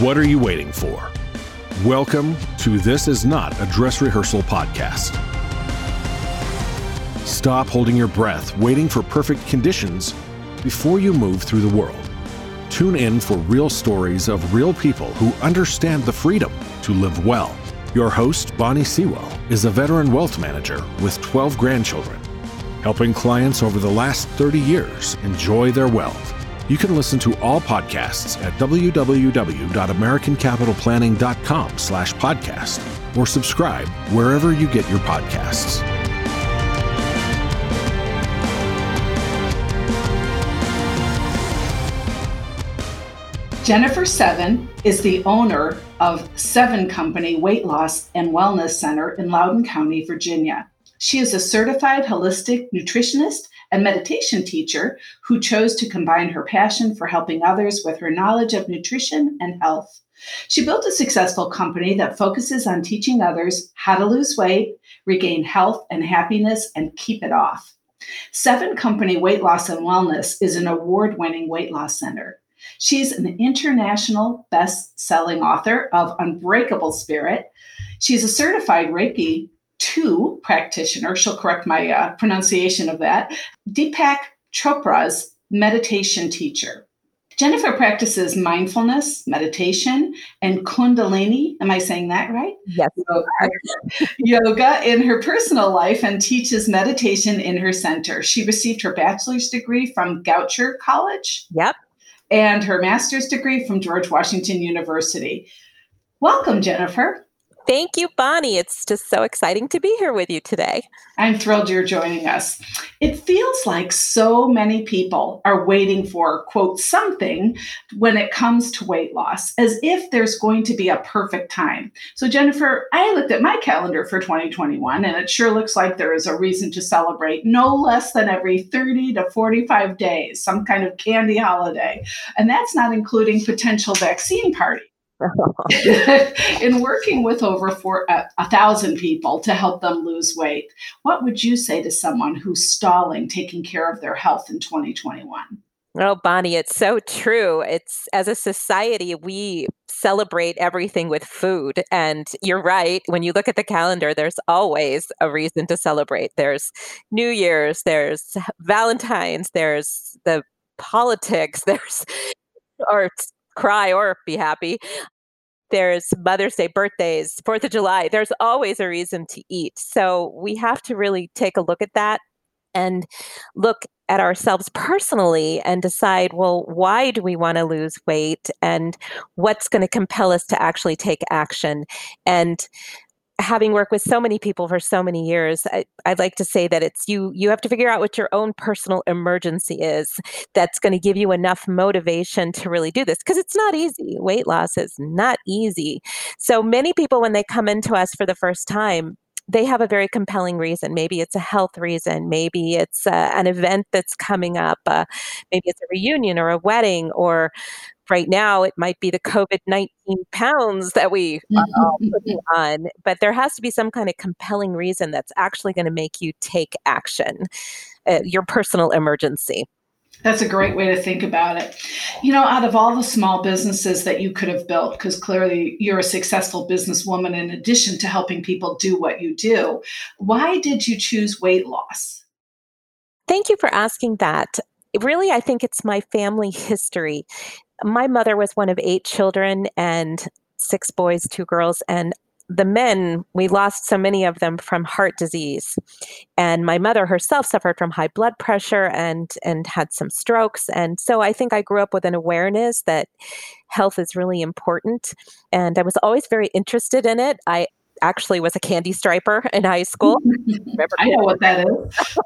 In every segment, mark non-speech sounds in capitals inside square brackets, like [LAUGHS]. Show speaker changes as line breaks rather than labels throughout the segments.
What are you waiting for? Welcome to This Is Not a Dress Rehearsal Podcast. Stop holding your breath, waiting for perfect conditions before you move through the world. Tune in for real stories of real people who understand the freedom to live well. Your host, Bonnie Sewell, is a veteran wealth manager with 12 grandchildren, helping clients over the last 30 years enjoy their wealth. You can listen to all podcasts at www.americancapitalplanning.com slash podcast or subscribe wherever you get your podcasts.
Jennifer Seven is the owner of Seven Company Weight Loss and Wellness Center in Loudoun County, Virginia. She is a certified holistic nutritionist and meditation teacher who chose to combine her passion for helping others with her knowledge of nutrition and health. She built a successful company that focuses on teaching others how to lose weight, regain health and happiness, and keep it off. Seven Company Weight Loss and Wellness is an award winning weight loss center. She's an international best selling author of Unbreakable Spirit. She's a certified Reiki two practitioner, she'll correct my uh, pronunciation of that, Deepak Chopra's meditation teacher. Jennifer practices mindfulness, meditation, and Kundalini. Am I saying that right?
Yes. [LAUGHS]
yoga in her personal life and teaches meditation in her center. She received her bachelor's degree from Goucher College.
Yep.
And her master's degree from George Washington University. Welcome, Jennifer.
Thank you, Bonnie. It's just so exciting to be here with you today.
I'm thrilled you're joining us. It feels like so many people are waiting for, quote, something when it comes to weight loss, as if there's going to be a perfect time. So, Jennifer, I looked at my calendar for 2021, and it sure looks like there is a reason to celebrate no less than every 30 to 45 days, some kind of candy holiday. And that's not including potential vaccine parties. [LAUGHS] in working with over four, uh, a thousand people to help them lose weight, what would you say to someone who's stalling taking care of their health in 2021?
Oh, Bonnie, it's so true. It's as a society, we celebrate everything with food. And you're right. When you look at the calendar, there's always a reason to celebrate. There's New Year's, there's Valentine's, there's the politics, [LAUGHS] there's, or cry or be happy. There's Mother's Day, birthdays, Fourth of July. There's always a reason to eat. So we have to really take a look at that and look at ourselves personally and decide well why do we want to lose weight and what's going to compel us to actually take action and having worked with so many people for so many years I, would like to say that it's you you have to figure out what your own personal emergency is that's going to give you enough motivation to really do this because it's not easy weight loss is not easy so many people when they come into us for the first time they have a very compelling reason. Maybe it's a health reason. Maybe it's uh, an event that's coming up. Uh, maybe it's a reunion or a wedding, or right now it might be the COVID 19 pounds that we are all putting on. But there has to be some kind of compelling reason that's actually going to make you take action, uh, your personal emergency.
That's a great way to think about it. You know, out of all the small businesses that you could have built, because clearly you're a successful businesswoman in addition to helping people do what you do, why did you choose weight loss?
Thank you for asking that. Really, I think it's my family history. My mother was one of eight children and six boys, two girls, and the men, we lost so many of them from heart disease. And my mother herself suffered from high blood pressure and and had some strokes. And so I think I grew up with an awareness that health is really important. And I was always very interested in it. I actually was a candy striper in high school. [LAUGHS]
I know what that
is.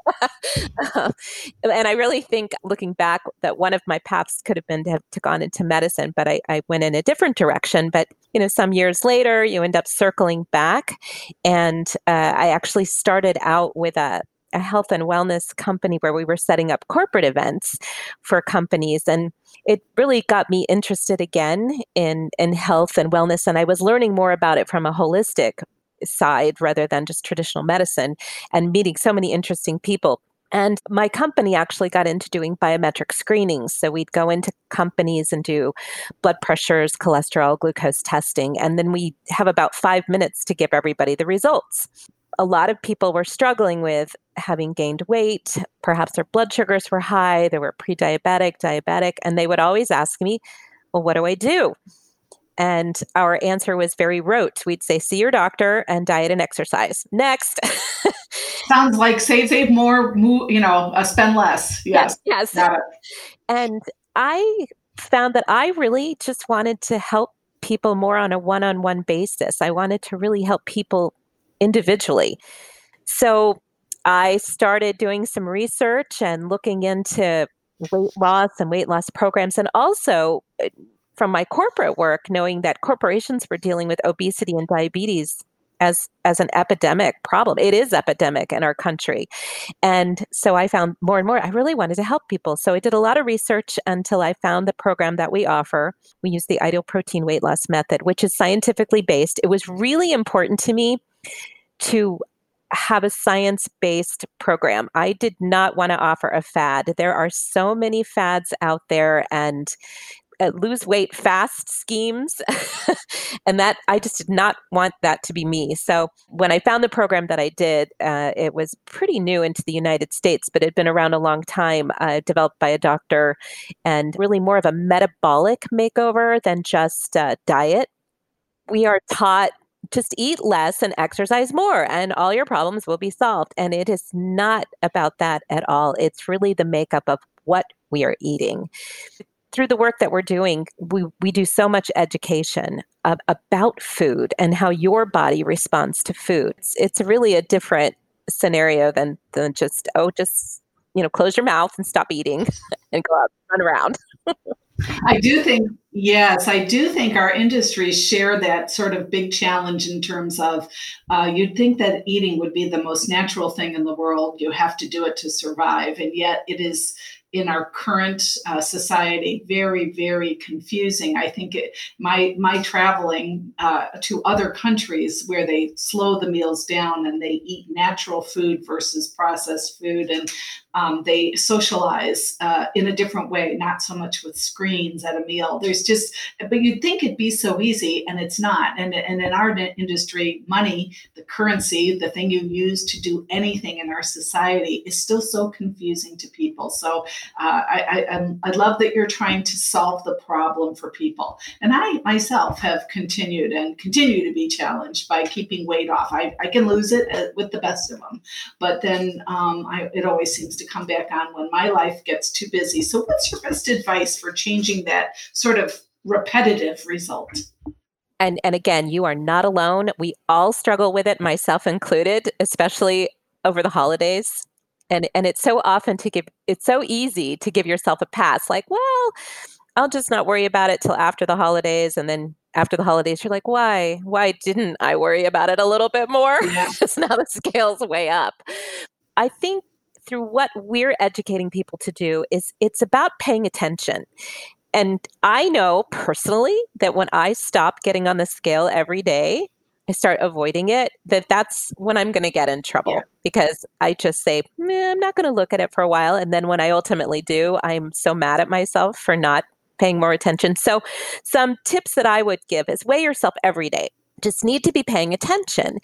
[LAUGHS] and I really think, looking back, that one of my paths could have been to have to gone into medicine, but I, I went in a different direction. But you know, some years later, you end up circling back, and uh, I actually started out with a a health and wellness company where we were setting up corporate events for companies and it really got me interested again in in health and wellness and I was learning more about it from a holistic side rather than just traditional medicine and meeting so many interesting people And my company actually got into doing biometric screenings. So we'd go into companies and do blood pressures, cholesterol, glucose testing. And then we have about five minutes to give everybody the results. A lot of people were struggling with having gained weight. Perhaps their blood sugars were high. They were pre diabetic, diabetic. And they would always ask me, Well, what do I do? And our answer was very rote. We'd say, see your doctor and diet and exercise. Next. [LAUGHS]
Sounds like save, save more, move, you know, uh, spend less. Yes.
Yes. yes. And I found that I really just wanted to help people more on a one on one basis. I wanted to really help people individually. So I started doing some research and looking into weight loss and weight loss programs and also uh, from my corporate work, knowing that corporations were dealing with obesity and diabetes as as an epidemic problem. It is epidemic in our country. And so I found more and more I really wanted to help people. So I did a lot of research until I found the program that we offer. We use the ideal protein weight loss method, which is scientifically based. It was really important to me to have a science based program. I did not want to offer a fad. There are so many fads out there, and uh, lose weight fast schemes. [LAUGHS] and that I just did not want that to be me. So when I found the program that I did, uh, it was pretty new into the United States, but it had been around a long time, uh, developed by a doctor, and really more of a metabolic makeover than just diet. We are taught just eat less and exercise more and all your problems will be solved and it is not about that at all it's really the makeup of what we are eating through the work that we're doing, we, we do so much education of, about food and how your body responds to food. It's, it's really a different scenario than, than just, oh, just, you know, close your mouth and stop eating [LAUGHS] and go out run around. [LAUGHS]
I do think, yes, I do think our industries share that sort of big challenge in terms of uh, you'd think that eating would be the most natural thing in the world. You have to do it to survive. And yet it is in our current uh, society very very confusing i think it, my my traveling uh, to other countries where they slow the meals down and they eat natural food versus processed food and um, they socialize uh, in a different way, not so much with screens at a meal. There's just, but you'd think it'd be so easy, and it's not. And, and in our industry, money, the currency, the thing you use to do anything in our society, is still so confusing to people. So uh, I, I, I love that you're trying to solve the problem for people. And I myself have continued and continue to be challenged by keeping weight off. I, I can lose it uh, with the best of them, but then um, I, it always seems to come back on when my life gets too busy. So, what's your best advice for changing that sort of repetitive result?
And, and again, you are not alone. We all struggle with it, myself included, especially over the holidays. And, and it's so often to give, it's so easy to give yourself a pass, like, well, I'll just not worry about it till after the holidays. And then after the holidays, you're like, why? Why didn't I worry about it a little bit more? Because yeah. [LAUGHS] now the scale's way up. I think through what we're educating people to do is it's about paying attention. And I know personally that when I stop getting on the scale every day, I start avoiding it, that that's when I'm going to get in trouble yeah. because I just say, I'm not going to look at it for a while. And then when I ultimately do, I'm so mad at myself for not paying more attention. So, some tips that I would give is weigh yourself every day. Just need to be paying attention.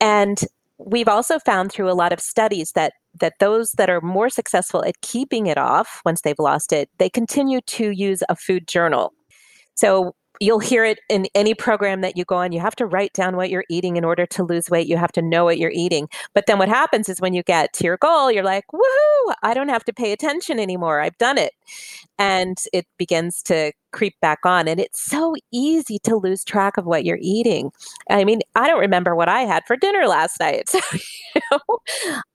And we've also found through a lot of studies that that those that are more successful at keeping it off once they've lost it they continue to use a food journal. So you'll hear it in any program that you go on. You have to write down what you're eating in order to lose weight. You have to know what you're eating. But then what happens is when you get to your goal, you're like, woohoo, I don't have to pay attention anymore. I've done it. And it begins to creep back on. And it's so easy to lose track of what you're eating. I mean, I don't remember what I had for dinner last night. [LAUGHS] So, you know,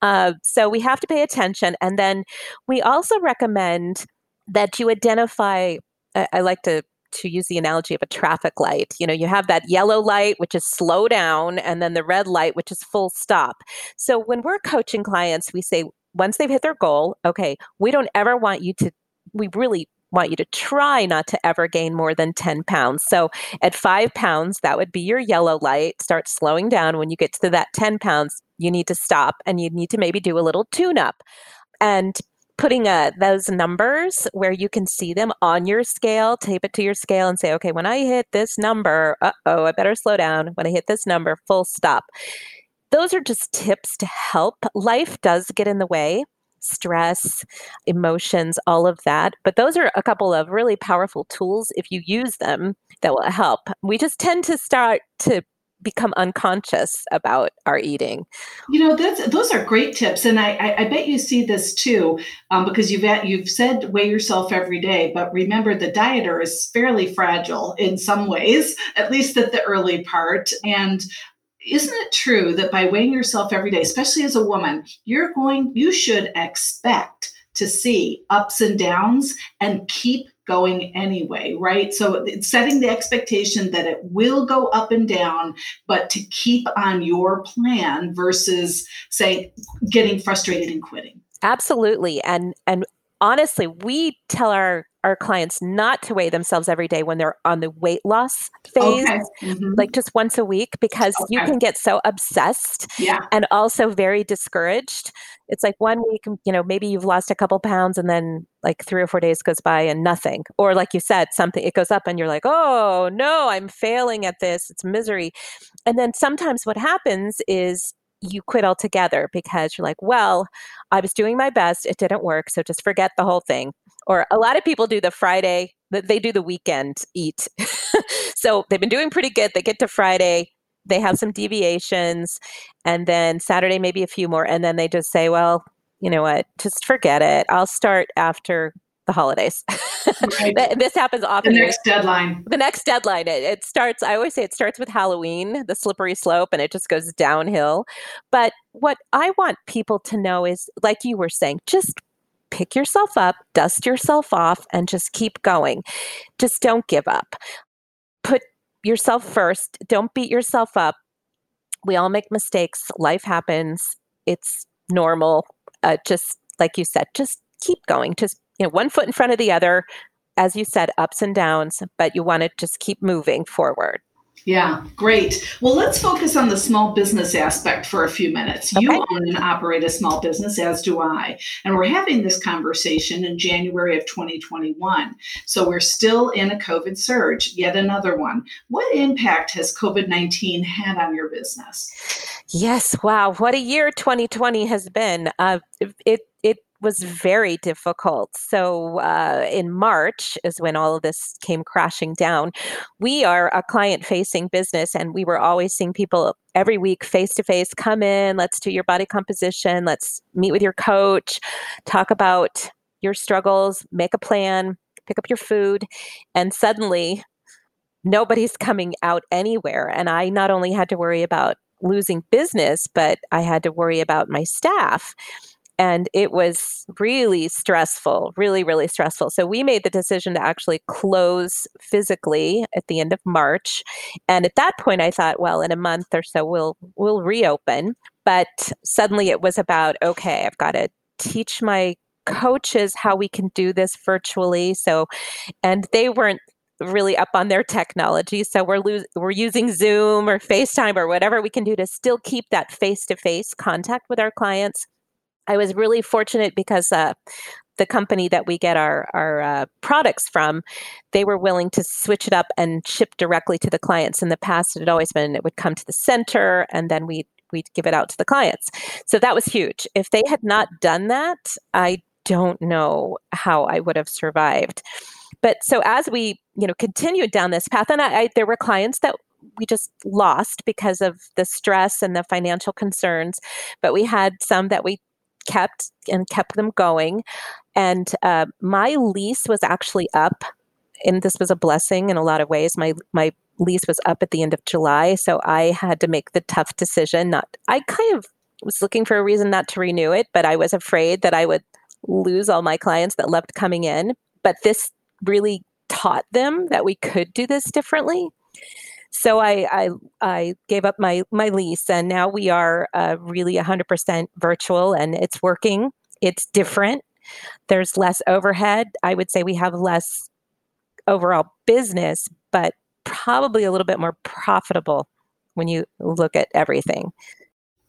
uh, so we have to pay attention. And then we also recommend that you identify I, like to to use the analogy of a traffic light. You know, you have that yellow light, which is slow down, and then the red light, which is full stop. So when we're coaching clients, we say, once they've hit their goal, okay, we don't ever want you to, we really want you to try not to ever gain more than 10 pounds. So at five pounds, that would be your yellow light. Start slowing down. When you get to that 10 pounds, you need to stop and you need to maybe do a little tune up and putting uh, those numbers where you can see them on your scale, tape it to your scale and say, okay, when I hit this number, uh oh, I better slow down. When I hit this number, full stop. Those are just tips to help. Life does get in the way stress, emotions, all of that. But those are a couple of really powerful tools if you use them that will help. We just tend to start to become unconscious about our eating.
You know, that's those are great tips, and I, I, I bet you see this too, um, because you've you've said weigh yourself every day, but remember the dieter is fairly fragile in some ways, at least at the early part, and. Isn't it true that by weighing yourself every day, especially as a woman, you're going, you should expect to see ups and downs and keep going anyway, right? So it's setting the expectation that it will go up and down, but to keep on your plan versus say getting frustrated and quitting.
Absolutely. And and honestly, we tell our our clients not to weigh themselves every day when they're on the weight loss phase, okay. mm-hmm. like just once a week, because okay. you can get so obsessed
yeah.
and also very discouraged. It's like one week, you know, maybe you've lost a couple pounds and then like three or four days goes by and nothing. Or like you said, something, it goes up and you're like, oh no, I'm failing at this. It's misery. And then sometimes what happens is you quit altogether because you're like, well, I was doing my best. It didn't work. So just forget the whole thing. Or a lot of people do the Friday, they do the weekend eat. [LAUGHS] so they've been doing pretty good. They get to Friday, they have some deviations, and then Saturday, maybe a few more. And then they just say, well, you know what, just forget it. I'll start after the holidays. Right. [LAUGHS] this happens often.
The next deadline.
The next deadline. It, it, starts, I always say it starts with Halloween, the slippery slope, and it just goes downhill. But what I want people to know is, like you were saying, just pick yourself up, dust yourself off, and just keep going. Just don't give up. Put yourself first. Don't beat yourself up. We all make mistakes. Life happens. It's normal. Uh, just like you said, just keep going. Just you know, one foot in front of the other, as you said, ups and downs, but you want to just keep moving forward.
Yeah, great. Well, let's focus on the small business aspect for a few minutes. Okay. You own and operate a small business, as do I. And we're having this conversation in January of 2021. So we're still in a COVID surge, yet another one. What impact has COVID 19 had on your business?
Yes, wow. What a year 2020 has been. Uh, it, it was very difficult. So, uh, in March is when all of this came crashing down. We are a client facing business, and we were always seeing people every week face to face come in, let's do your body composition, let's meet with your coach, talk about your struggles, make a plan, pick up your food. And suddenly, nobody's [LAUGHS] coming out anywhere. And I not only had to worry about losing business, but I had to worry about my staff and it was really stressful really really stressful. So we made the decision to actually close physically at the end of march and at that point i thought well in a month or so we'll we'll reopen. But suddenly it was about okay i've got to teach my coaches how we can do this virtually. So and they weren't really up on their technology so we're lo- we're using zoom or facetime or whatever we can do to still keep that face to face contact with our clients I was really fortunate because uh, the company that we get our our uh, products from, they were willing to switch it up and ship directly to the clients. In the past, it had always been it would come to the center and then we we'd give it out to the clients. So that was huge. If they had not done that, I don't know how I would have survived. But so as we you know continued down this path, and I, I there were clients that we just lost because of the stress and the financial concerns but we had some that we kept and kept them going. And uh, my lease was actually up, and this was a blessing in a lot of ways. My my lease was up at the end of July, so I had to make the tough decision. Not I kind of was looking for a reason not to renew it, but I was afraid that I would lose all my clients that loved coming in. But this really taught them that we could do this differently. So I, I, I gave up my my lease, and now we are uh, really 100% virtual, and it's working. It's different. There's less overhead. I would say we have less overall business, but probably a little bit more profitable when you look at everything.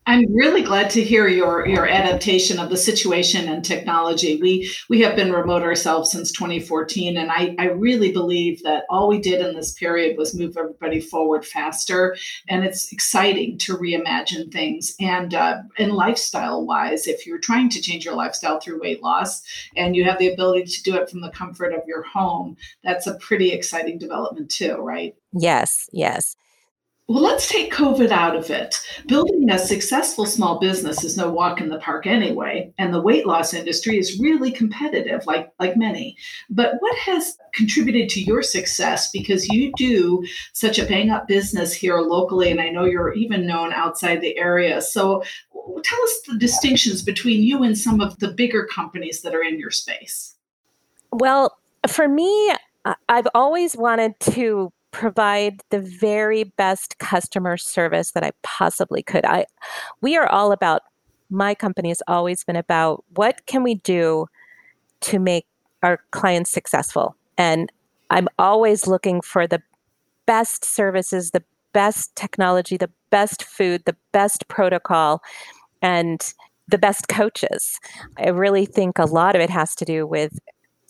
I'm really glad to hear your your adaptation of the situation and technology. We we have been remote ourselves since 2014, and I, I really believe that all we did in this period was move everybody forward faster. And it's exciting to reimagine things. And uh, and lifestyle wise, if you're trying to change your lifestyle through weight loss, and you have the ability to do it from the comfort of your home, that's a pretty exciting development too, right?
Yes, yes.
Well, let's take COVID out of it. Building a successful small business is no walk in the park anyway, and the weight loss industry is really competitive, like, like many. But what has contributed to your success? Because you do such a bang up business here locally, and I know you're even known outside the area. So tell us the distinctions between you and some of the bigger companies that are in your space.
Well, for me, I've always wanted to provide the very best customer service that I possibly could. I we are all about my company has always been about what can we do to make our clients successful. And I'm always looking for the best services, the best technology, the best food, the best protocol and the best coaches. I really think a lot of it has to do with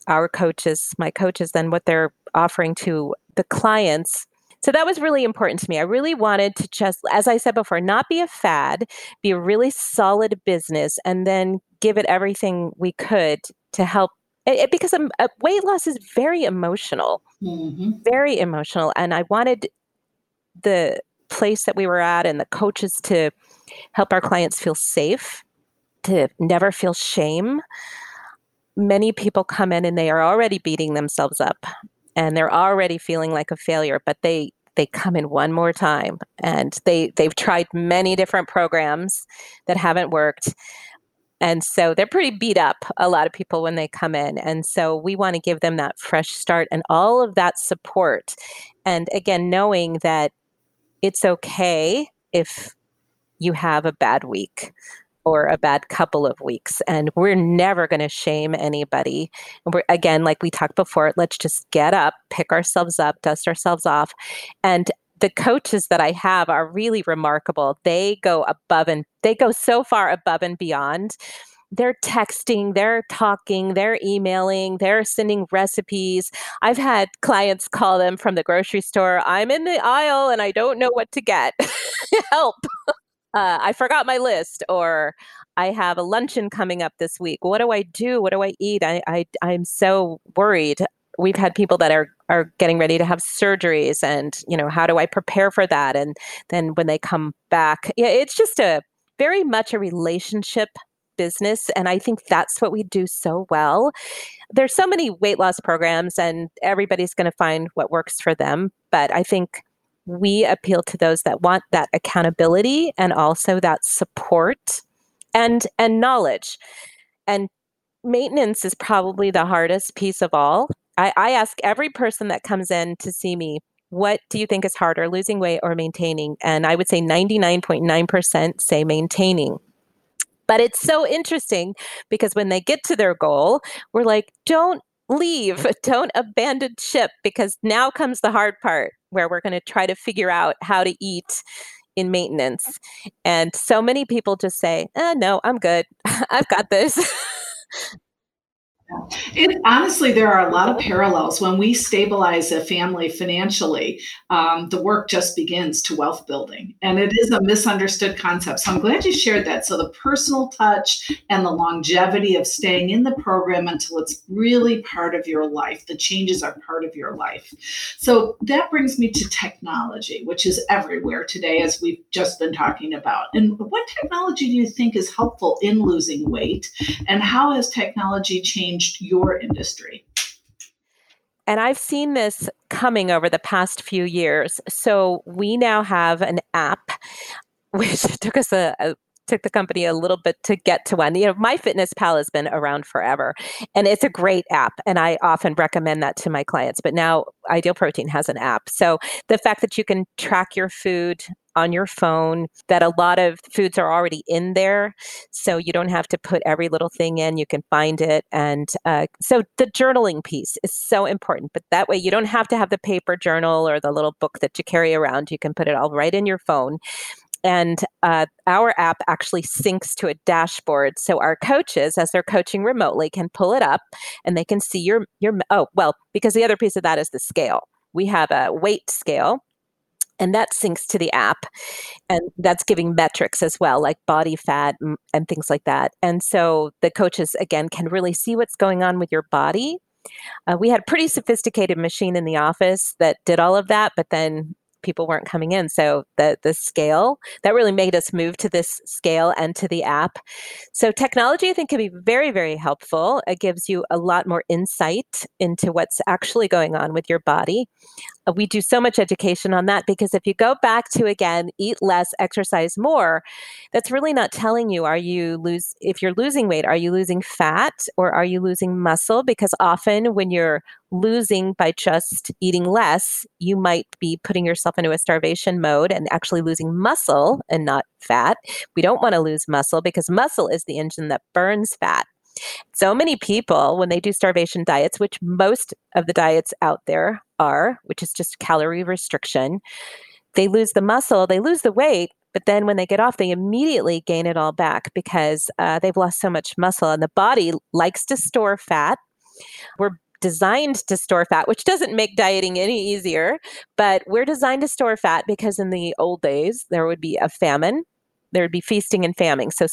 our coaches, my coaches, then what they're offering to the clients. So that was really important to me. I really wanted to just, as I said before, not be a fad, be a really solid business, and then give it everything we could to help. It, because a, a weight loss is very emotional, mm-hmm. very emotional. And I wanted the place that we were at and the coaches to help our clients feel safe, to never feel shame. Many people come in and they are already beating themselves up and they're already feeling like a failure, but they they come in one more time and they they've tried many different programs that haven't worked and so they're pretty beat up a lot of people when they come in and so we want to give them that fresh start and all of that support and again knowing that it's okay if you have a bad week or a bad couple of weeks. And we're never going to shame anybody. And we're, again, like we talked before, let's just get up, pick ourselves up, dust ourselves off. And the coaches that I have are really remarkable. They go above and they go so far above and beyond. They're texting, they're talking, they're emailing, they're sending recipes. I've had clients call them from the grocery store. I'm in the aisle and I don't know what to get. [LAUGHS] Help uh, I forgot my list, or I have a luncheon coming up this week. What do I do? What do I eat? I, I I'm so worried. We've had people that are are getting ready to have surgeries, and you know, how do I prepare for that? And then when they come back, yeah, it's just a very much a relationship business and i think that's what we do so well there's so many weight loss programs and everybody's going to find what works for them but i think we appeal to those that want that accountability and also that support and and knowledge. And maintenance is probably the hardest piece of all. I, I ask every person that comes in to see me what do you think is harder losing weight or maintaining? And i would say 99.9% say maintaining. But it's so interesting because when they get to their goal we're like don't leave [LAUGHS] don't abandon ship because now comes the hard part where we're going to try to figure out how to eat in maintenance. And so many people just say, eh, no, I'm good. [LAUGHS] I've got this. [LAUGHS]
It, honestly, there are a lot of parallels. When we stabilize a family financially, um, the work just begins to wealth building. And it is a misunderstood concept. So I'm glad you shared that. So the personal touch and the longevity of staying in the program until it's really part of your life, the changes are part of your life. So that brings me to technology, which is everywhere today, as we've just been talking about. And what technology do you think is helpful in losing weight? And how has technology changed? Changed your industry?
And I've seen this coming over the past few years. So we now have an app, [LAUGHS] which took us a, a took the company a little bit to get to one. You know, MyFitnessPal has been around forever and it's a great app. And I often recommend that to my clients. But now Ideal Protein has an app. So the fact that you can track your food on your phone, that a lot of foods are already in there. So you don't have to put every little thing in, you can find it. And uh, so the journaling piece is so important. But that way you don't have to have the paper journal or the little book that you carry around. You can put it all right in your phone. And uh, our app actually syncs to a dashboard so our coaches as they're coaching remotely can pull it up and they can see your your oh well because the other piece of that is the scale. We have a weight scale and that syncs to the app and that's giving metrics as well like body fat and, things like that. And so the coaches again can really see what's going on with your body. Uh, we had a pretty sophisticated machine in the office that did all of that but then people weren't coming in. So the the scale that really made us move to this scale and to the app. So technology, I think, can be very very helpful. It gives you a lot more insight into what's actually going on with your body. Uh, we do so much education on that because if you go back to again eat less exercise more that's really not telling you are you lose if you're losing weight are you losing fat or are you losing muscle? Because often when you're losing by just eating less you might be putting yourself into a starvation mode and actually losing muscle and not fat. We don't want to lose muscle because muscle is the engine that burns fat. So many people, when they do starvation diets, which most of the diets out there are, which is just calorie restriction, they lose the muscle, they lose the weight, but then when they get off, they immediately gain it all back because uh, they've lost so much muscle. And the body likes to store fat. We're designed to store fat, which doesn't make dieting any easier, but we're designed to store fat because in the old days, there would be a famine, there would be feasting and famine. So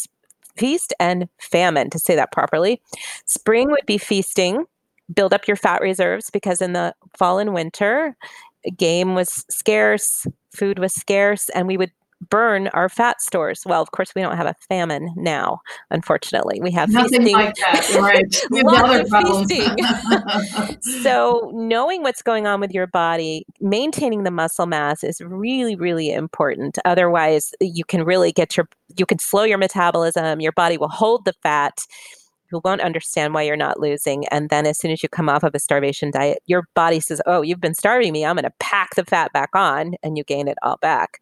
feast and famine, to say that properly. Spring would be feasting, build up your fat reserves because in the fall and winter, game was scarce, food was scarce, and we would burn our fat stores. Well, of course, we don't have a famine now, unfortunately. We have
Nothing
feasting.
like that, right? [LAUGHS]
Lots of feasting. so, knowing what's going on with your body, maintaining the muscle mass is really, really important. Otherwise, you can really get your, you can slow your metabolism. Your body will hold the fat who won't understand why you're not losing. And then as soon as you come off of a starvation diet, your body says, Oh, you've been starving me. I'm going to pack the fat back on and you gain it all back.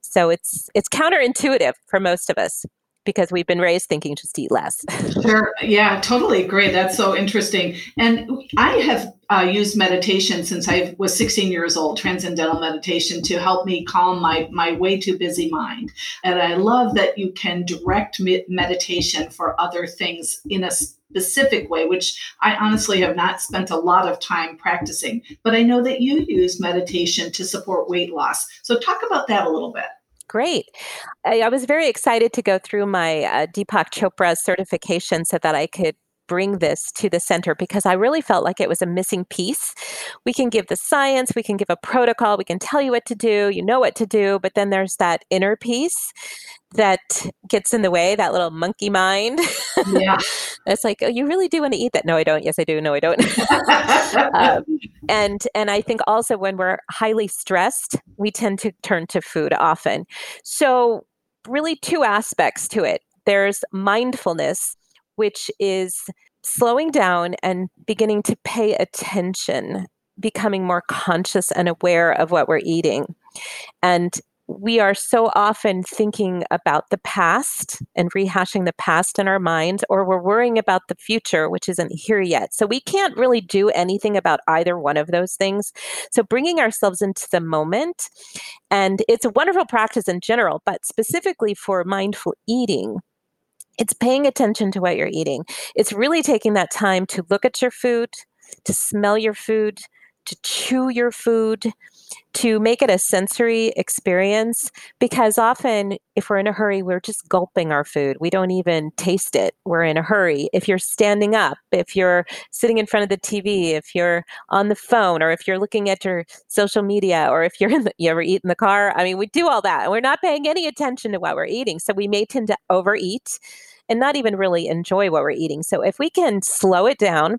So it's it's counterintuitive for most of us because we've been raised thinking just eat less. [LAUGHS]
sure. Yeah, totally agree. That's so interesting. And I have uh, used meditation since I was 16 years old, transcendental meditation, to help me calm my, my way too busy mind. And I love that you can direct meditation for other things in a specific way, which I honestly have not spent a lot of time practicing. But I know that you use meditation to support weight loss. So, talk about that a little bit.
Great. I, I, was very excited to go through my uh, Deepak Chopra certification so that I could bring this to the center because I really felt like it was a missing piece. We can give the science, we can give a protocol, we can tell you what to do, you know what to do, but then there's that inner piece that gets in the way, that little monkey mind. Yeah. [LAUGHS] it's like, oh, you really do want to eat that. No, I don't. Yes, I do. No, I don't. [LAUGHS] um, and and I think also when we're highly stressed, we tend to turn to food often. So really two aspects to it. There's mindfulness, which is slowing down and beginning to pay attention, becoming more conscious and aware of what we're eating. And we are so often thinking about the past and rehashing the past in our mind, or we're worrying about the future, which isn't here yet. So we can't really do anything about either one of those things. So bringing ourselves into the moment, and it's a wonderful practice in general, but specifically for mindful eating, it's paying attention to what you're eating. It's really taking that time to look at your food, to smell your food, to chew your food, to make it a sensory experience. Because often, if we're in a hurry, we're just gulping our food. We don't even taste it. We're in a hurry. If you're standing up, if you're sitting in front of the TV, if you're on the phone, or if you're looking at your social media, or if you're in the, you ever eat in the car, I mean, we do all that. And we're not paying any attention to what we're eating. So we may tend to overeat and not even really enjoy what we're eating. So if we can slow it down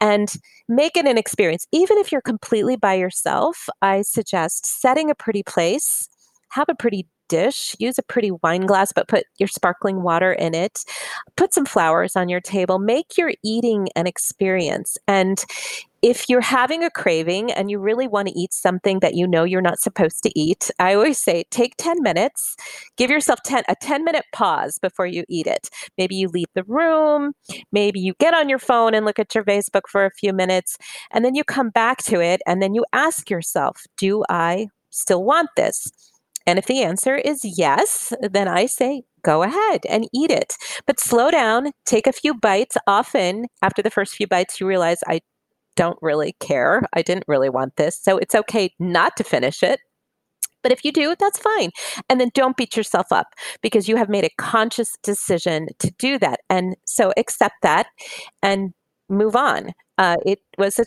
and make it an experience, even if you're completely by yourself, I suggest setting a pretty place, have a pretty dish, use a pretty wine glass, but put your sparkling water in it. Put some flowers on your table. Make your eating an experience. And if you're having a craving and you really want to eat something that you know you're not supposed to eat, [LAUGHS] I always say take 10 minutes, give yourself 10 a 10 minute pause before you eat it. Maybe you leave the room, maybe you get on your phone and look at your Facebook for a few minutes, and then you come back to it and then you ask yourself, do I still want this? And if the answer is yes, then I say go ahead and eat it. But slow down, take a few bites. Often, after the first few bites, you realize I don't really care. I didn't really want this. So it's okay not to finish it. But if you do, that's fine. And then don't beat yourself up because you have made a conscious decision to do that. And so accept that and move on. Uh, it was a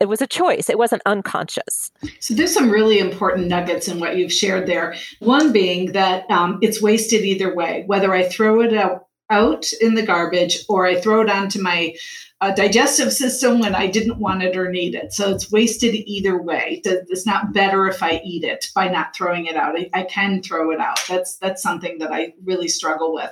it was a choice. It wasn't unconscious.
So there's some really important nuggets in what you've shared there. One being that um, it's wasted either way, whether I throw it out out in the garbage or I throw it onto my uh, digestive system when I didn't want it or need it. So it's wasted either way. It's not better if I eat it by not throwing it out. I, I can throw it out. That's that's something that I really struggle with.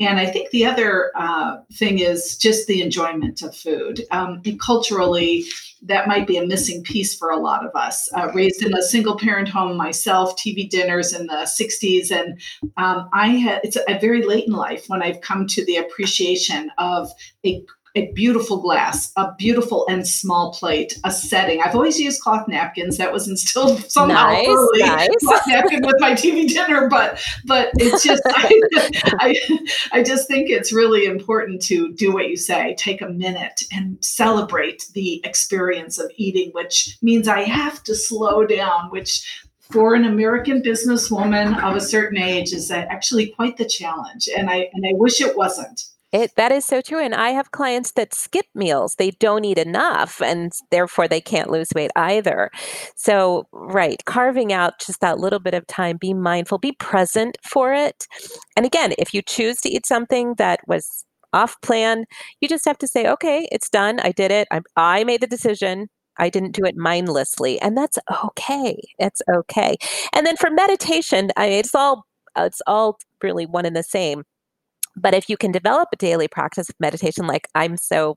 And I think the other uh, thing is just the enjoyment of food. Um, culturally, that might be a missing piece for a lot of us. Uh, raised in a single parent home myself, TV dinners in the 60s. And um, I had, it's a, a very late in life when I've come to the appreciation of a a beautiful glass, a beautiful and small plate, a setting. I've always used cloth napkins. That was instilled [LAUGHS] somehow
nice,
early.
Nice.
Cloth napkin with my TV dinner, but but it's just I, [LAUGHS] I, I just think it's really important to do what you say. Take a minute and celebrate the experience of eating, which means I have to slow down, which for an American businesswoman of a certain age is actually quite the challenge. And I and I wish it wasn't.
It, that is so true. And I have clients that skip meals. They don't eat enough and therefore they can't lose weight either. So, right, carving out just that little bit of time, be mindful, be present for it. And again, if you choose to eat something that was off plan, you just have to say, okay, it's done. I did it. I, I made the decision. I didn't do it mindlessly. And that's okay. It's okay. And then for meditation, I it's all it's all really one and the same but if you can develop a daily practice of meditation, like I'm so,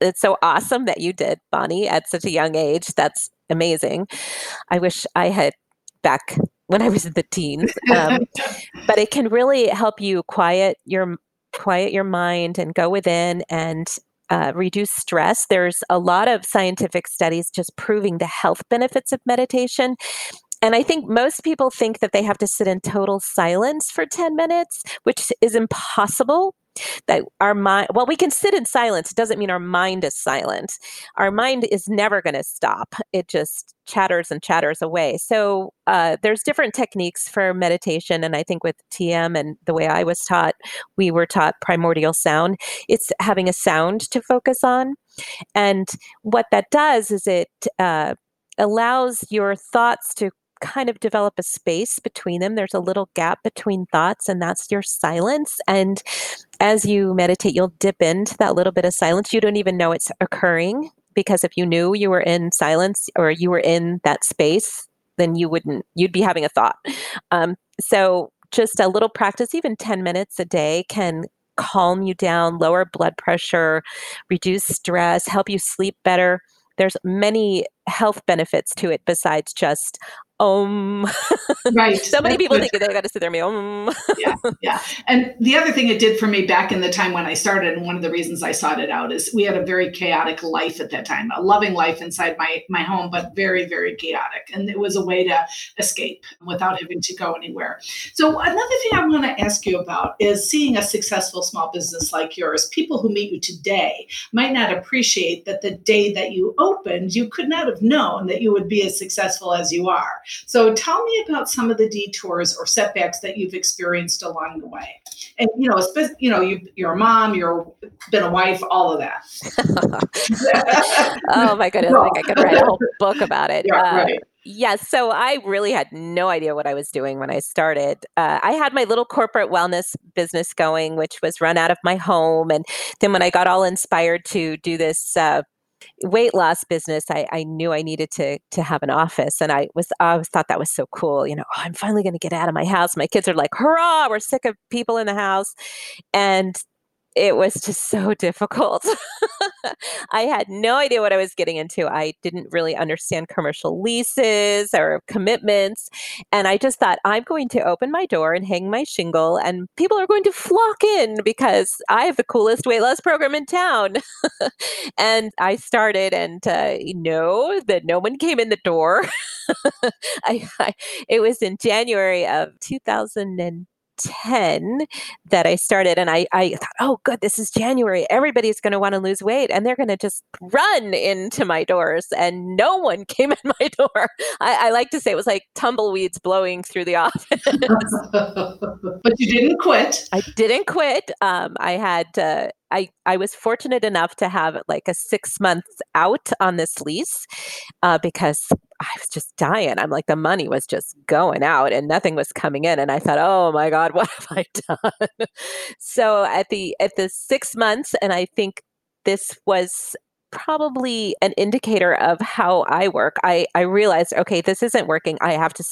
it's so awesome that you did, Bonnie, at such a young age. That's amazing. I wish I had back when I was in the teens. Um, [LAUGHS] but it can really help you quiet your quiet your mind and go within and uh, reduce stress. There's a lot of scientific studies just proving the health benefits of meditation. And I think most people think that they have to sit in total silence for 10 minutes, which is impossible. That our mind, well, we can sit in silence. It doesn't mean our mind is silent. Our mind is never going to stop. It just chatters and chatters away. So uh, there's different techniques for meditation. And I think with TM and the way I was taught, we were taught primordial sound. It's having a sound to focus on. And what that does is it uh, allows your thoughts to kind of develop a space between them. There's a little gap between thoughts, and that's your silence. And as you meditate, you'll dip into that little bit of silence. You don't even know it's occurring because if you knew you were in silence or you were in that space, then you wouldn't, you'd be having a thought. Um, so just a little practice, even 10 minutes a day, can calm you down, lower blood pressure, reduce stress, help you sleep better. There's many health benefits to it besides just um
right [LAUGHS]
so many people think they got to sit there and be um.
Yeah yeah. And the other thing it did for me back in the time when i started and one of the reasons i sought it out is we had a very chaotic life at that time a loving life inside my my home but very very chaotic. And it was a way to escape without having to go anywhere. So another thing i want to ask you about is seeing a successful small business like yours. People who meet you today might not appreciate that the day that you opened you could not have known that you would be as successful as you are so tell me about some of the detours or setbacks that you've experienced along the way. And you know, you know, you, you're a mom, you're been a wife, all of that. [LAUGHS]
oh my goodness! Like I could write a whole [LAUGHS] book about it.
Yeah, uh, right.
Yes. So I really had no idea what I was doing when I started. Uh, I had my little corporate wellness business going, which was run out of my home. And then when I got all inspired to do this uh, weight loss business, I, I knew I needed to to have an office, and I was I always thought that was so cool. You know, oh, I'm finally going to get out of my house. My kids are like, "Hurrah! We're sick of people in the house," and it was just so [LAUGHS] difficult. I had no idea what I was getting into. I didn't really understand commercial leases or commitments. And I just thought, I'm going to open my door and hang my shingle, and people are going to flock in because I have the coolest weight loss program in town. [LAUGHS] and I started, and uh, no, that no one came in the door. [LAUGHS] I, I, it was in January of 2010 10 that I started. And I, I thought, oh, good, this is January. Everybody's going to want to lose weight and they're going to just run into my doors. And no one [LAUGHS] came in my door. I, I like to say it was like tumbleweeds blowing through the [LAUGHS] office. [LAUGHS]
but you didn't quit.
I didn't quit. Um, I had, uh, I, I was fortunate enough to have like a six months out on this lease uh, because I was just dying. I'm like, the money was just going out and nothing was coming in. And I thought, oh my God, [LAUGHS] what have I done? [LAUGHS] so at the at the six months, and I think this was probably an indicator of how I work. I, I realized, okay, this isn't working. I have to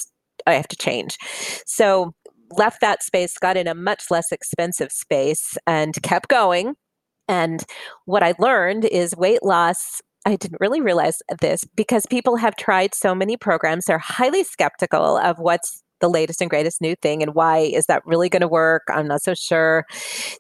I have to change. So left that space, got in a much less expensive space, and kept going. And what I learned is weight loss I didn't really realize this because people have tried so many programs. They're highly skeptical of what's the latest and greatest new thing and why is that really going to work? I'm not so sure.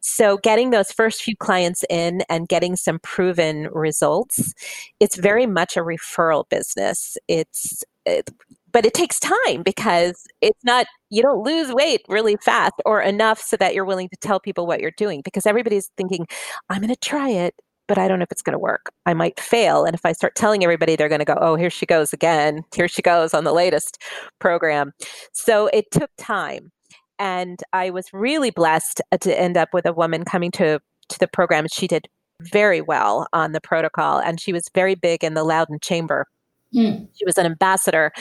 So, getting those first few clients in and getting some proven results, it's very much a referral business. It's it, but it takes time because it's not you don't lose weight really fast or enough so that you're willing to tell people what you're doing because everybody's thinking i'm going to try it but i don't know if it's going to work. I might fail and if i start telling everybody they're going to go oh here she goes again. Here she goes on the latest program. So it took time and i was really blessed uh, to end up with a woman coming to to the program. She did very well on the protocol and she was very big in the Loudoun chamber Mm. She was an ambassador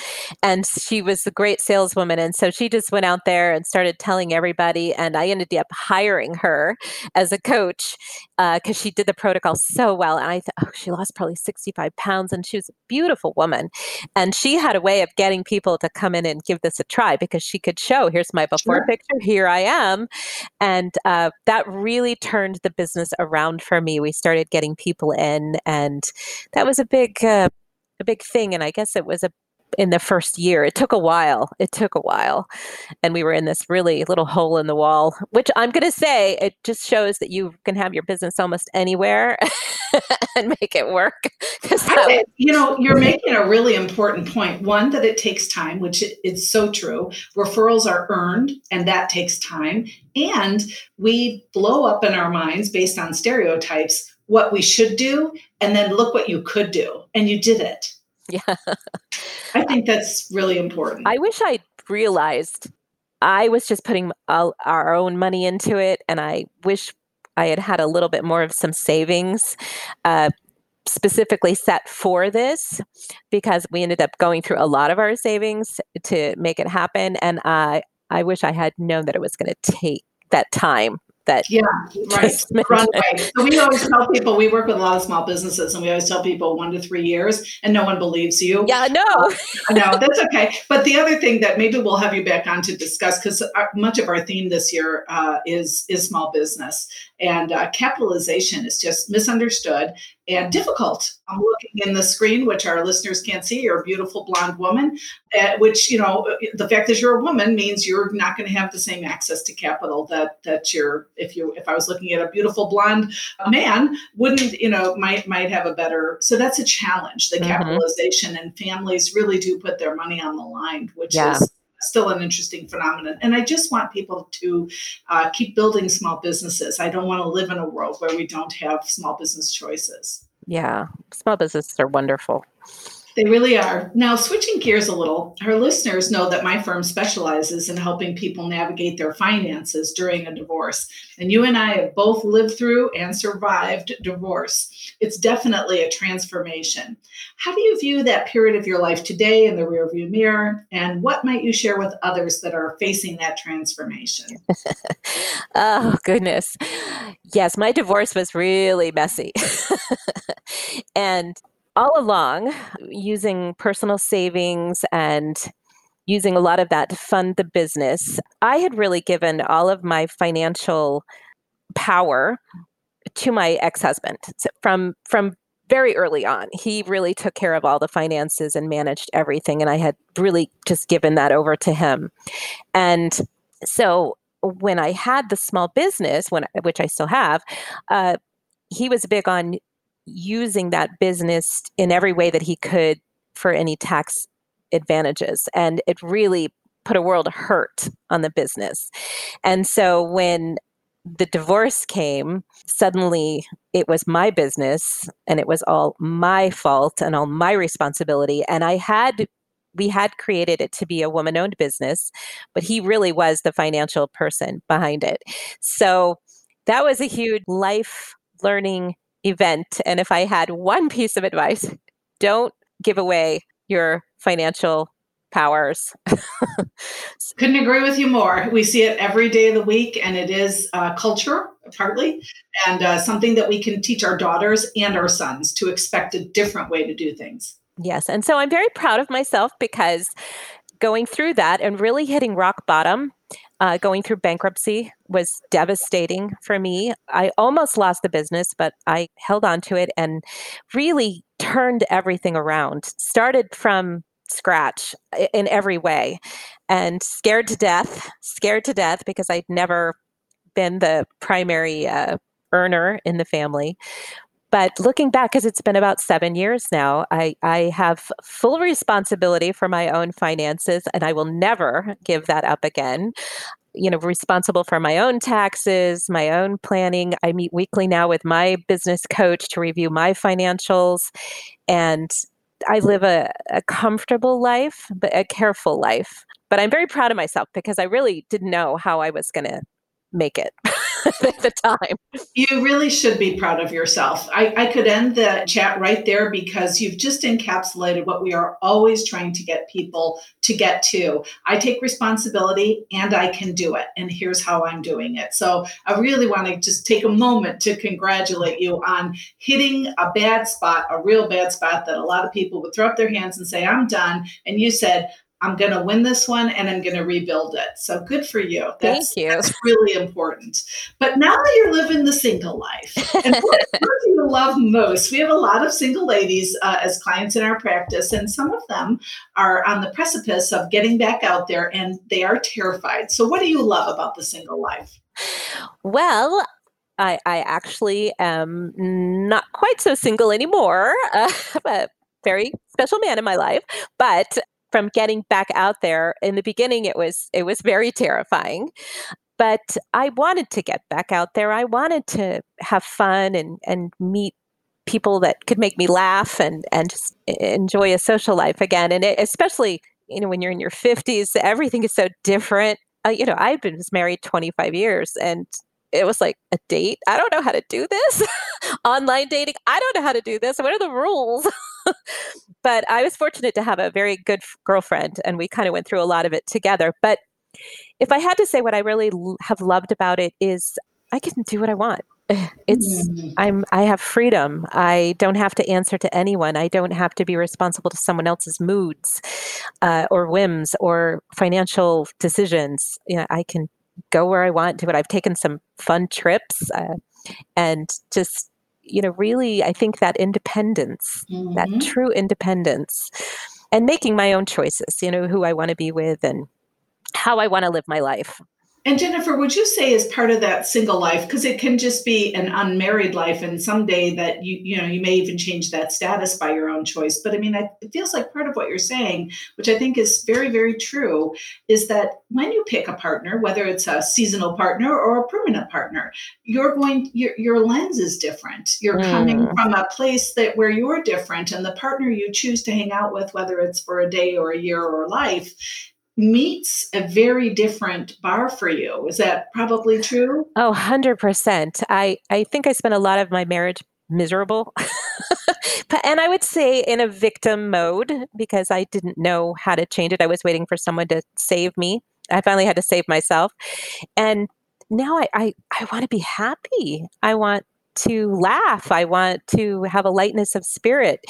and she was a great saleswoman. And so she just went out there and started telling everybody. And I ended up hiring her as a coach because uh, she did the protocol so well. And I thought, oh, she lost probably 65 pounds and she was a beautiful woman. And she had a way of getting people to come in and give this a try because she could show here's my before sure. picture, here I am. And uh, that really turned the business around for me. We started getting people in, and that was a big, uh, a big thing. And I guess it was a in the first year. It took a while. It took a while. And we were in this really little hole in the wall, which I'm going to say it just shows that you can have your business almost anywhere [LAUGHS] and make it work.
I, you know, you're making a really important point. One, that it takes time, which it, it's so true. Referrals are earned, and that takes time. And we blow up in our minds based on stereotypes what we should do and then look what you could do. And you did it.
Yeah. [LAUGHS]
I think that's really important.
I wish i realized i was just putting all, our own money into it and i wish i had had a little bit more of some savings uh, specifically set for this because we ended up going through a lot of our savings to make it happen and i i wish i had known that it was going to take that time that
yeah [LAUGHS] right. runway. So we always tell people we work with a lot of small businesses and we always tell people one to three years and no one believes you.
Yeah no
uh, no that's okay. But the other thing that maybe we'll have you back on to discuss because much of our theme this year uh, is is small business. And uh, capitalization is just misunderstood and difficult. I'm looking in the screen, which our listeners can't see. You're a beautiful blonde woman, uh, which you know the fact that you're a woman means you're not going to have the same access to capital that that you're. If you if I was looking at a beautiful blonde man, wouldn't you know might might have a better. So that's a challenge. The mm-hmm. capitalization and families really do put their money on the line, which yeah. is still an interesting phenomenon. And I just want people to uh, keep building small businesses. I don't want to live in a world where we don't have small business choices.
Yeah, small businesses are wonderful.
They really are. Now, switching gears a little, our listeners know that my firm specializes in helping people navigate their finances during a divorce. And you and I have both lived through and survived divorce. It's definitely a transformation. How do you view that period of your life today in the rearview mirror? And what might you share with others that are facing that transformation? [LAUGHS]
oh, goodness. Yes, my divorce was really messy. [LAUGHS] and all along using personal savings and using a lot of that to fund the business, I had really given all of my financial power to my ex-husband from from very early on. He really took care of all the finances and managed everything and I had really just given that over to him. And so when I had the small business, when which I still have, uh, he was big on using that business in every way that he could for any tax advantages, and it really put a world hurt on the business. And so when the divorce came, suddenly it was my business and it was all my fault and all my responsibility. And I had, we had created it to be a woman owned business, but he really was the financial person behind it. So that was a huge life learning event. And if I had one piece of advice, don't give away your financial powers. [LAUGHS]
Couldn't agree with you more. We see it every day of the week, and it is uh, culture, partly, and uh, something that we can teach our daughters and our sons to expect a different way to do things.
Yes. And so I'm very proud of myself because going through that and really hitting rock bottom. Uh, going through bankruptcy was devastating for me. I almost lost the business, but I held on to it and really turned everything around. Started from scratch in every way and scared to death, scared to death because I'd never been the primary uh, earner in the family. But looking back, because it's been about seven years now, I, I have full responsibility for my own finances and I will never give that up again. You know responsible for my own taxes my own planning. I meet weekly now with my business coach to review my financials and I live a, a comfortable life, but a careful life. But I'm very proud of myself because I really didn't know how I was going to make it [LAUGHS] [LAUGHS] at the time.
You really should be proud of yourself. I, I could end the chat right there because you've just encapsulated what we are always trying to get people to get to. I take responsibility and I can do it. And here's how I'm doing it. So I really want to just take a moment to congratulate you on hitting a bad spot, a real bad spot that a lot of people would throw up their hands and say, I'm done. And you said, I'm going to win this one and I'm going to rebuild it. So good for you.
That's, Thank you.
That's really important. But now that you're living the single life, and what, [LAUGHS] what do you love most? We have a lot of single ladies uh, as clients in our practice, and some of them are on the precipice of getting back out there and they are terrified. So, what do you love about the single life?
Well, I, I actually am not quite so single anymore. [LAUGHS] Uh, a very special man in my life, but from getting back out there in the beginning it was it was very terrifying but i wanted to get back out there. I wanted to have fun and and meet people that could make me laugh and and just enjoy a social life again and it, especially you know when you're in your 50s everything is so different. Uh, you know i've been married 25 years and it was like a date. I don't know how to do this. [LAUGHS] Online dating. I don't know how to do this. What are the rules [LAUGHS] [LAUGHS] but I was fortunate to have a very good girlfriend, and we kind of went through a lot of it together. But if I had to say what I really l- have loved about it is I can do what I want. [SIGHS] It's mm. I'm I have freedom. I don't have to answer to anyone. I don't have to be responsible to someone else's moods uh, or whims or financial decisions. You know, I can go where I want to. But I've taken some fun trips uh, and just you know, really, I think that independence, mm-hmm. that true independence, and making my own choices, you know, who I want to be with and how I want to live my life.
And Jennifer, would you say as part of that single life, because it can just be an unmarried life, and someday that you you know you may even change that status by your own choice. But I mean, it feels like part of what you're saying, which I think is very very true, is that when you pick a partner, whether it's a seasonal partner or a permanent partner, you're going your your lens is different. You're mm. coming from a place that where you're different, and the partner you choose to hang out with, whether it's for a day or a year or life, meets a very different bar for you. Is that probably true?
Oh, 100%. I, I think I spent a lot of my marriage miserable. [LAUGHS] and I would say in a victim mode because I didn't know how to change it. I was waiting for someone to save me. I finally had to save myself. And now I, I, I want to be happy. I want to laugh. I want to have a lightness of spirit.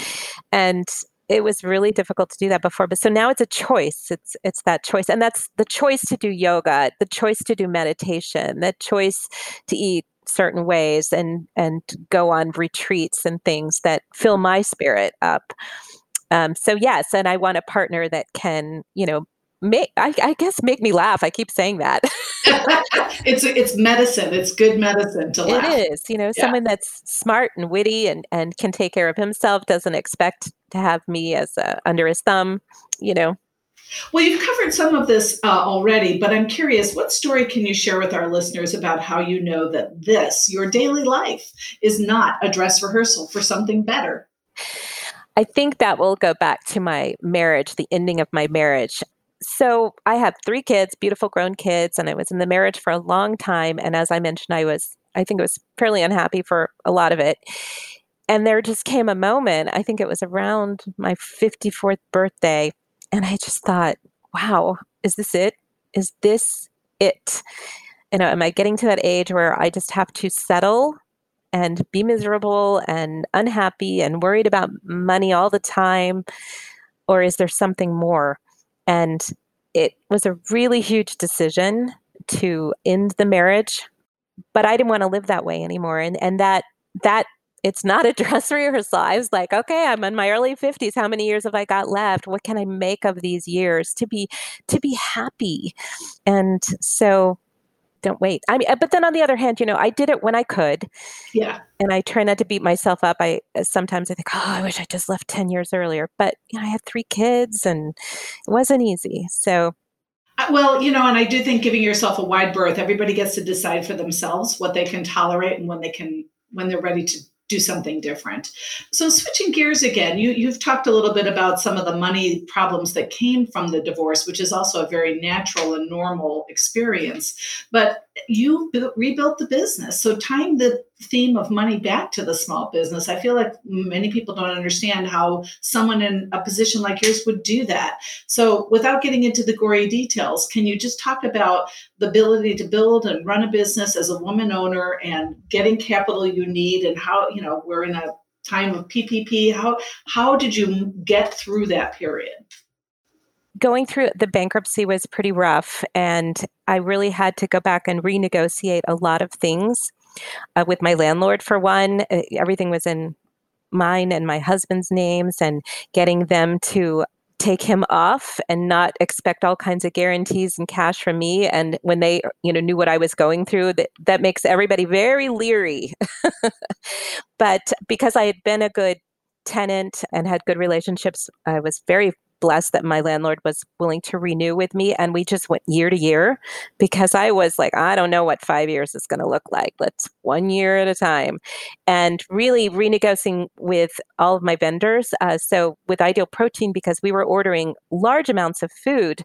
And it was really difficult to do that before but so now it's a choice it's it's that choice and that's the choice to do yoga the choice to do meditation the choice to eat certain ways and and go on retreats and things that fill my spirit up. Um, so yes, and I want a partner that can, you know, make I, I guess make me laugh. I keep saying that. [LAUGHS]
it's it's medicine. It's good medicine to laugh.
It is, you know, yeah. someone that's smart and witty and and can take care of himself. Doesn't expect to have me as a, under his thumb. You know,
well, you've covered some of this uh, already, but I'm curious what story can you share with our listeners about how you know that this, your daily life, is not a dress rehearsal for something better?
I think that will go back to my marriage, the ending of my marriage. So I have three kids, beautiful grown kids, and I was in the marriage for a long time. And as I mentioned, I was, I think I was fairly unhappy for a lot of it. And there just came a moment, I think it was around my 54th birthday, and I just thought, wow, is this it? Is this it? You know, am I getting to that age where I just have to settle and be miserable and unhappy and worried about money all the time? Or is there something more? And it was a really huge decision to end the marriage, but I didn't want to live that way anymore. And and that that it's not a dress rehearsal. I was like, okay, I'm in my early 50s. How many years have I got left? What can I make of these years to be to be happy? And so don't wait. I mean, but then on the other hand, you know, I did it when I could.
Yeah.
And I try not to beat myself up. I uh, sometimes I think, oh, I wish I just left 10 years earlier. But you know, I had three kids and it wasn't easy. So
uh, well, you know, and I do think giving yourself a wide berth, everybody gets to decide for themselves what they can tolerate and when they can when they're ready to do something different. So switching gears again, you you've talked a little bit about some of the money problems that came from the divorce, which is also a very natural and normal experience. But you rebuilt the business. So tying the theme of money back to the small business, I feel like many people don't understand how someone in a position like yours would do that. So without getting into the gory details, can you just talk about the ability to build and run a business as a woman owner and getting capital you need and how, you know, we're in a time of PPP. How how did you get through that period?
Going through the bankruptcy was pretty rough, and I really had to go back and renegotiate a lot of things uh, with my landlord. For one, uh, everything was in mine and my husband's names, and getting them to take him off and not expect all kinds of guarantees and cash from me and when they you know knew what i was going through that that makes everybody very leery [LAUGHS] but because i had been a good tenant and had good relationships i was very blessed that my landlord was willing to renew with me. And we just went year to year because I was like, I don't know what five years is going to look like. Let's one year at a time. And really renegotiating with all of my vendors. Uh, so with Ideal Protein, because we were ordering large amounts of food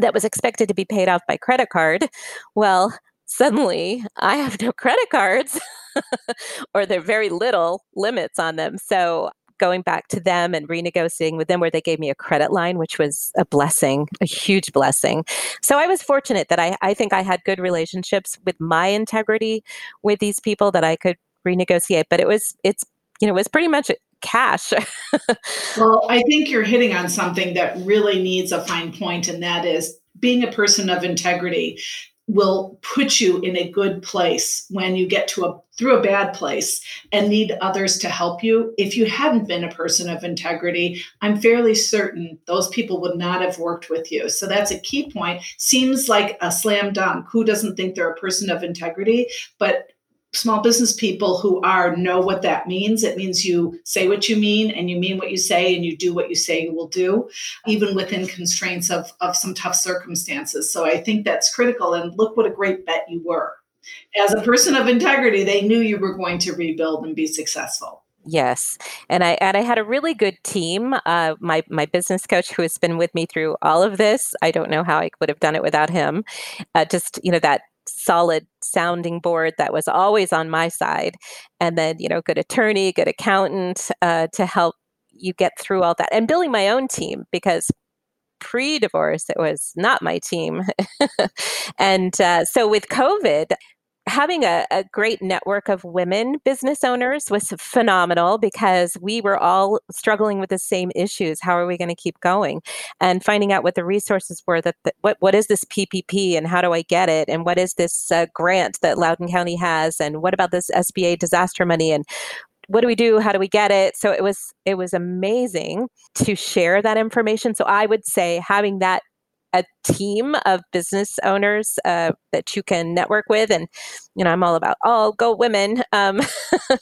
that was expected to be paid off by credit card. Well, suddenly I have no credit cards [LAUGHS] or they're very little limits on them. So going back to them and renegotiating with them where they gave me a credit line, which was a blessing, a huge blessing. So I was fortunate that I, I think I had good relationships with my integrity with these people that I could renegotiate. But it was, it's, you know, it was pretty much cash. [LAUGHS]
well, I think you're hitting on something that really needs a fine point, and that is being a person of integrity will put you in a good place when you get to a through a bad place and need others to help you. If you hadn't been a person of integrity i'm fairly certain those people would not have worked with you. So that's a key point. Seems like a slam dunk. Who doesn't think they're a person of integrity? But small business people who are know what that means. It means you say what you mean and you mean what you say and you do what you say you will do, even within constraints of, of some tough circumstances. So I think that's critical. And look what a great bet you were. As a person of integrity, they knew you were going to rebuild and be successful.
Yes, and I and I had a really good team. Uh, my my business coach, who has been with me through all of this, I don't know how I would have done it without him. Uh, just you know that solid sounding board that was always on my side. And then you know good attorney good accountant uh, to help you get through all that and building my own team because pre-divorce it was not my team. [LAUGHS] And uh, so with covid having a, a, great network of women business owners was phenomenal because we were all struggling with the same issues. How are we going to keep going? And finding out what the resources were that the, what what is this PPP and how do I get it? And what is this uh, grant that Loudoun County has? And what about this SBA disaster money? And what do we do how do we get it so it was it was amazing to share that information so i would say having that a team of business owners uh, that you can network with and you know i'm all about all go women um,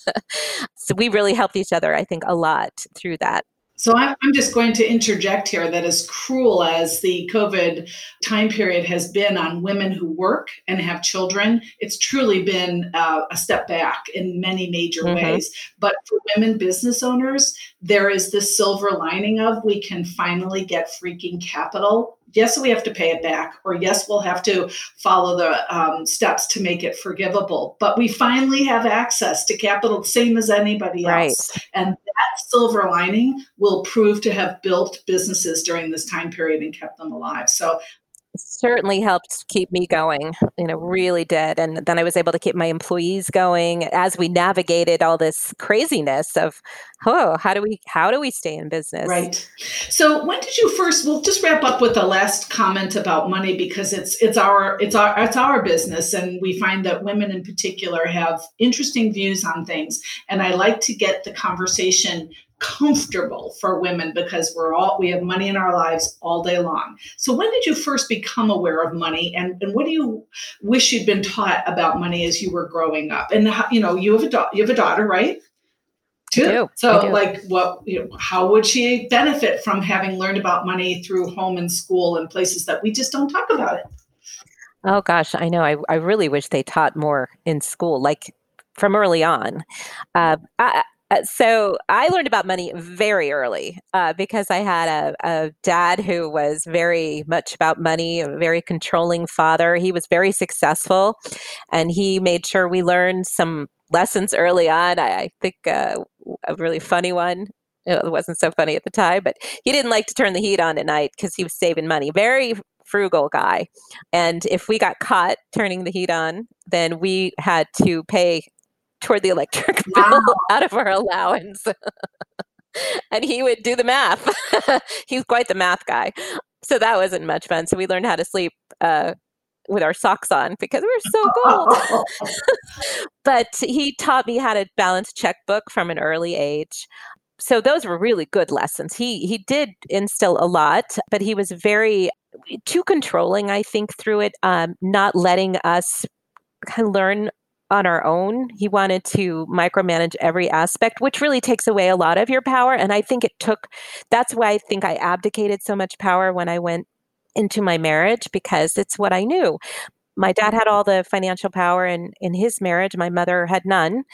[LAUGHS] so we really helped each other i think a lot through that
so I'm just going to interject here that as cruel as the COVID time period has been on women who work and have children, it's truly been uh, a step back in many major mm-hmm. ways. But for women business owners, there is this silver lining of we can finally get freaking capital yes, we have to pay it back, or yes, we'll have to follow the um, steps to make it forgivable. But we finally have access to capital, same as anybody right. else. And that silver lining will prove to have built businesses during this time period and kept them alive. So
certainly helped keep me going you know really did and then i was able to keep my employees going as we navigated all this craziness of oh how do we how do we stay in business?
Right. So when did you first we'll just wrap up with the last comment about money because it's it's our it's our it's our business and we find that women in particular have interesting views on things and i like to get the conversation comfortable for women because we're all we have money in our lives all day long. So when did you first become aware of money and, and what do you wish you'd been taught about money as you were growing up? And how, you know you have a da- you have a daughter right?
Too.
so like what you know, how would she benefit from having learned about money through home and school and places that we just don't talk about it?
Oh gosh i know. I, I really wish they taught more in school like from early on. Uh, I, uh, so I learned about money very early uh, because I had a, a, dad who was very much about money, a very controlling father. He was very successful, and he made sure we learned some lessons early on. I, I think uh, a really funny one. It wasn't so funny at the time, but he didn't like to turn the heat on at night because he was saving money. Very frugal guy. And if we got caught turning the heat on, then we had to pay toward the electric [LAUGHS] wow. bill out of our allowance. [LAUGHS] and he would do the math. [LAUGHS] He's quite the math guy. So that wasn't much fun. So we learned how to sleep uh, with our socks on because we were so cold. but he taught me how to balance checkbook from an early age. So those were really good lessons. He he did instill a lot, but he was very too controlling, I think, through it, um, not letting us kind of learn on our own. He wanted to micromanage every aspect, which really takes away a lot of your power. And I think it took, that's why I think I abdicated so much power when I went into my marriage because it's what I knew. My dad had all the financial power in, in his marriage. My mother had none.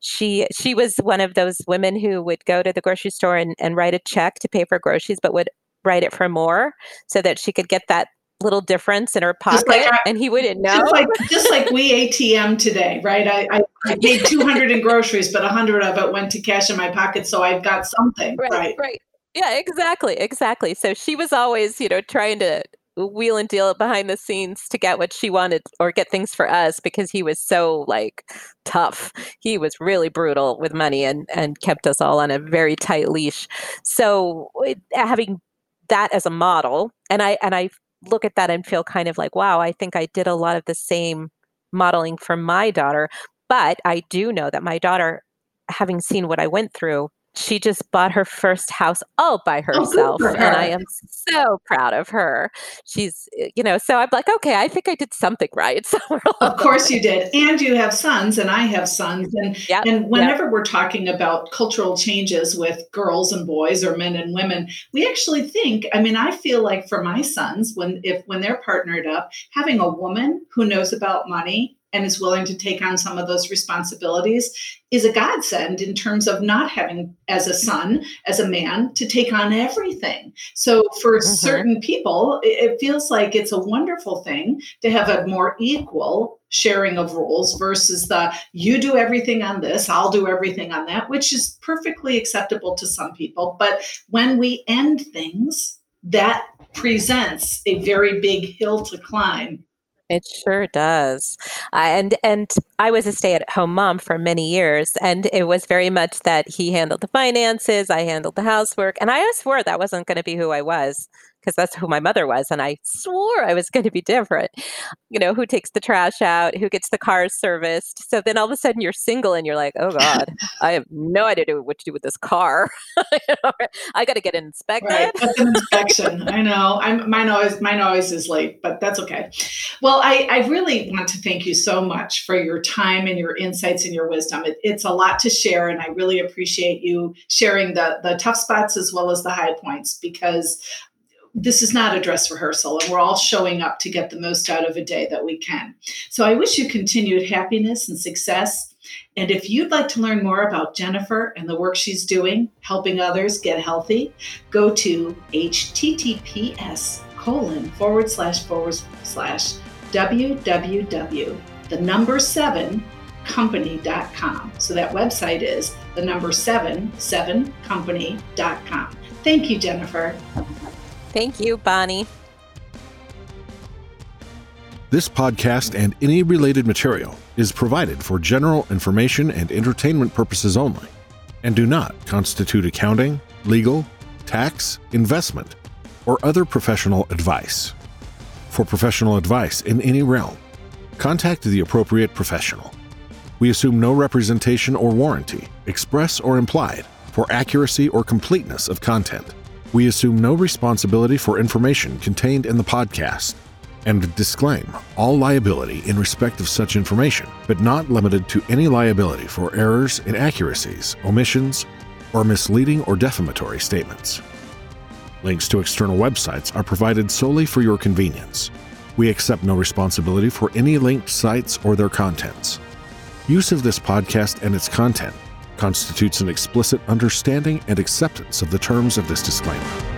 She she was one of those women who would go to the grocery store and, and write a check to pay for groceries, but would write it for more so that she could get that little difference in her pocket like our, and he wouldn't know.
Just like, just like we ATM today, right? I, I, I paid [LAUGHS] 200 in groceries, but 100 of it went to cash in my pocket. So I've got something.
Right.
Right.
right. Yeah, exactly. Exactly. So she was always, you know, trying to wheel and deal behind the scenes to get what she wanted or get things for us because he was so like tough. He was really brutal with money and and kept us all on a very tight leash. So having that as a model and I and I look at that and feel kind of like, wow, I think I did a lot of the same modeling for my daughter. But I do know that my daughter, having seen what I went through, she just bought her first house all by oh, herself oh, and i am so proud of her. She's eh, you know so i'm like okay i think i did something right. [LAUGHS]
Of course you did. [LAUGHS] And you have sons and i have sons and yep, and whenever yep. we're talking about cultural changes with girls and boys or men and women we actually think i mean i feel like for my sons when if when they're partnered up having a woman who knows about money and is willing to take on some of those responsibilities is a godsend in terms of not having as a son as a man to take on everything so for mm-hmm. certain people it feels like it's a wonderful thing to have a more equal sharing of roles versus the you do everything on this i'll do everything on that which is perfectly acceptable to some people but when we end things that presents a very big hill to climb
It sure does. And and I was a stay-at-home mom for many years, and it was very much that he handled the finances, I handled the housework, and I swore that wasn't going to be who I was because that's who my mother was. And I swore I was going to be different. You know, who takes the trash out, who gets the cars serviced. So then all of a sudden you're single and you're like, oh God, [LAUGHS] I have no idea what to do with this car. [LAUGHS] I got to get inspected. Right.
That's an inspection. I know. I'm mine always mine always is late, but that's okay. Well, I, I really want to thank you so much for your time and your insights and your wisdom. It, it's a lot to share, and I really appreciate you sharing the the tough spots as well as the high points because this is not a dress rehearsal and we're all showing up to get the most out of a day that we can. So I wish you continued happiness and success. And if you'd like to learn more about Jennifer and the work she's doing, helping others get healthy, go to https colon forward slash forward slash www the number seven company.com. So that website is the number seven seven company.com. Thank you, Jennifer.
Thank you, Bonnie.
This podcast and any related material is provided for general information and entertainment purposes only and do not constitute accounting, legal, tax, investment, or other professional advice. For professional advice in any realm, contact the appropriate professional. We assume no representation or warranty, express or implied, for accuracy or completeness of content. We assume no responsibility for information contained in the podcast and disclaim all liability in respect of such information, but not limited to any liability for errors, inaccuracies, omissions, or misleading or defamatory statements. Links to external websites are provided solely for your convenience. We accept no responsibility for any linked sites or their contents. Use of this podcast and its content constitutes an explicit understanding and acceptance of the terms of this disclaimer.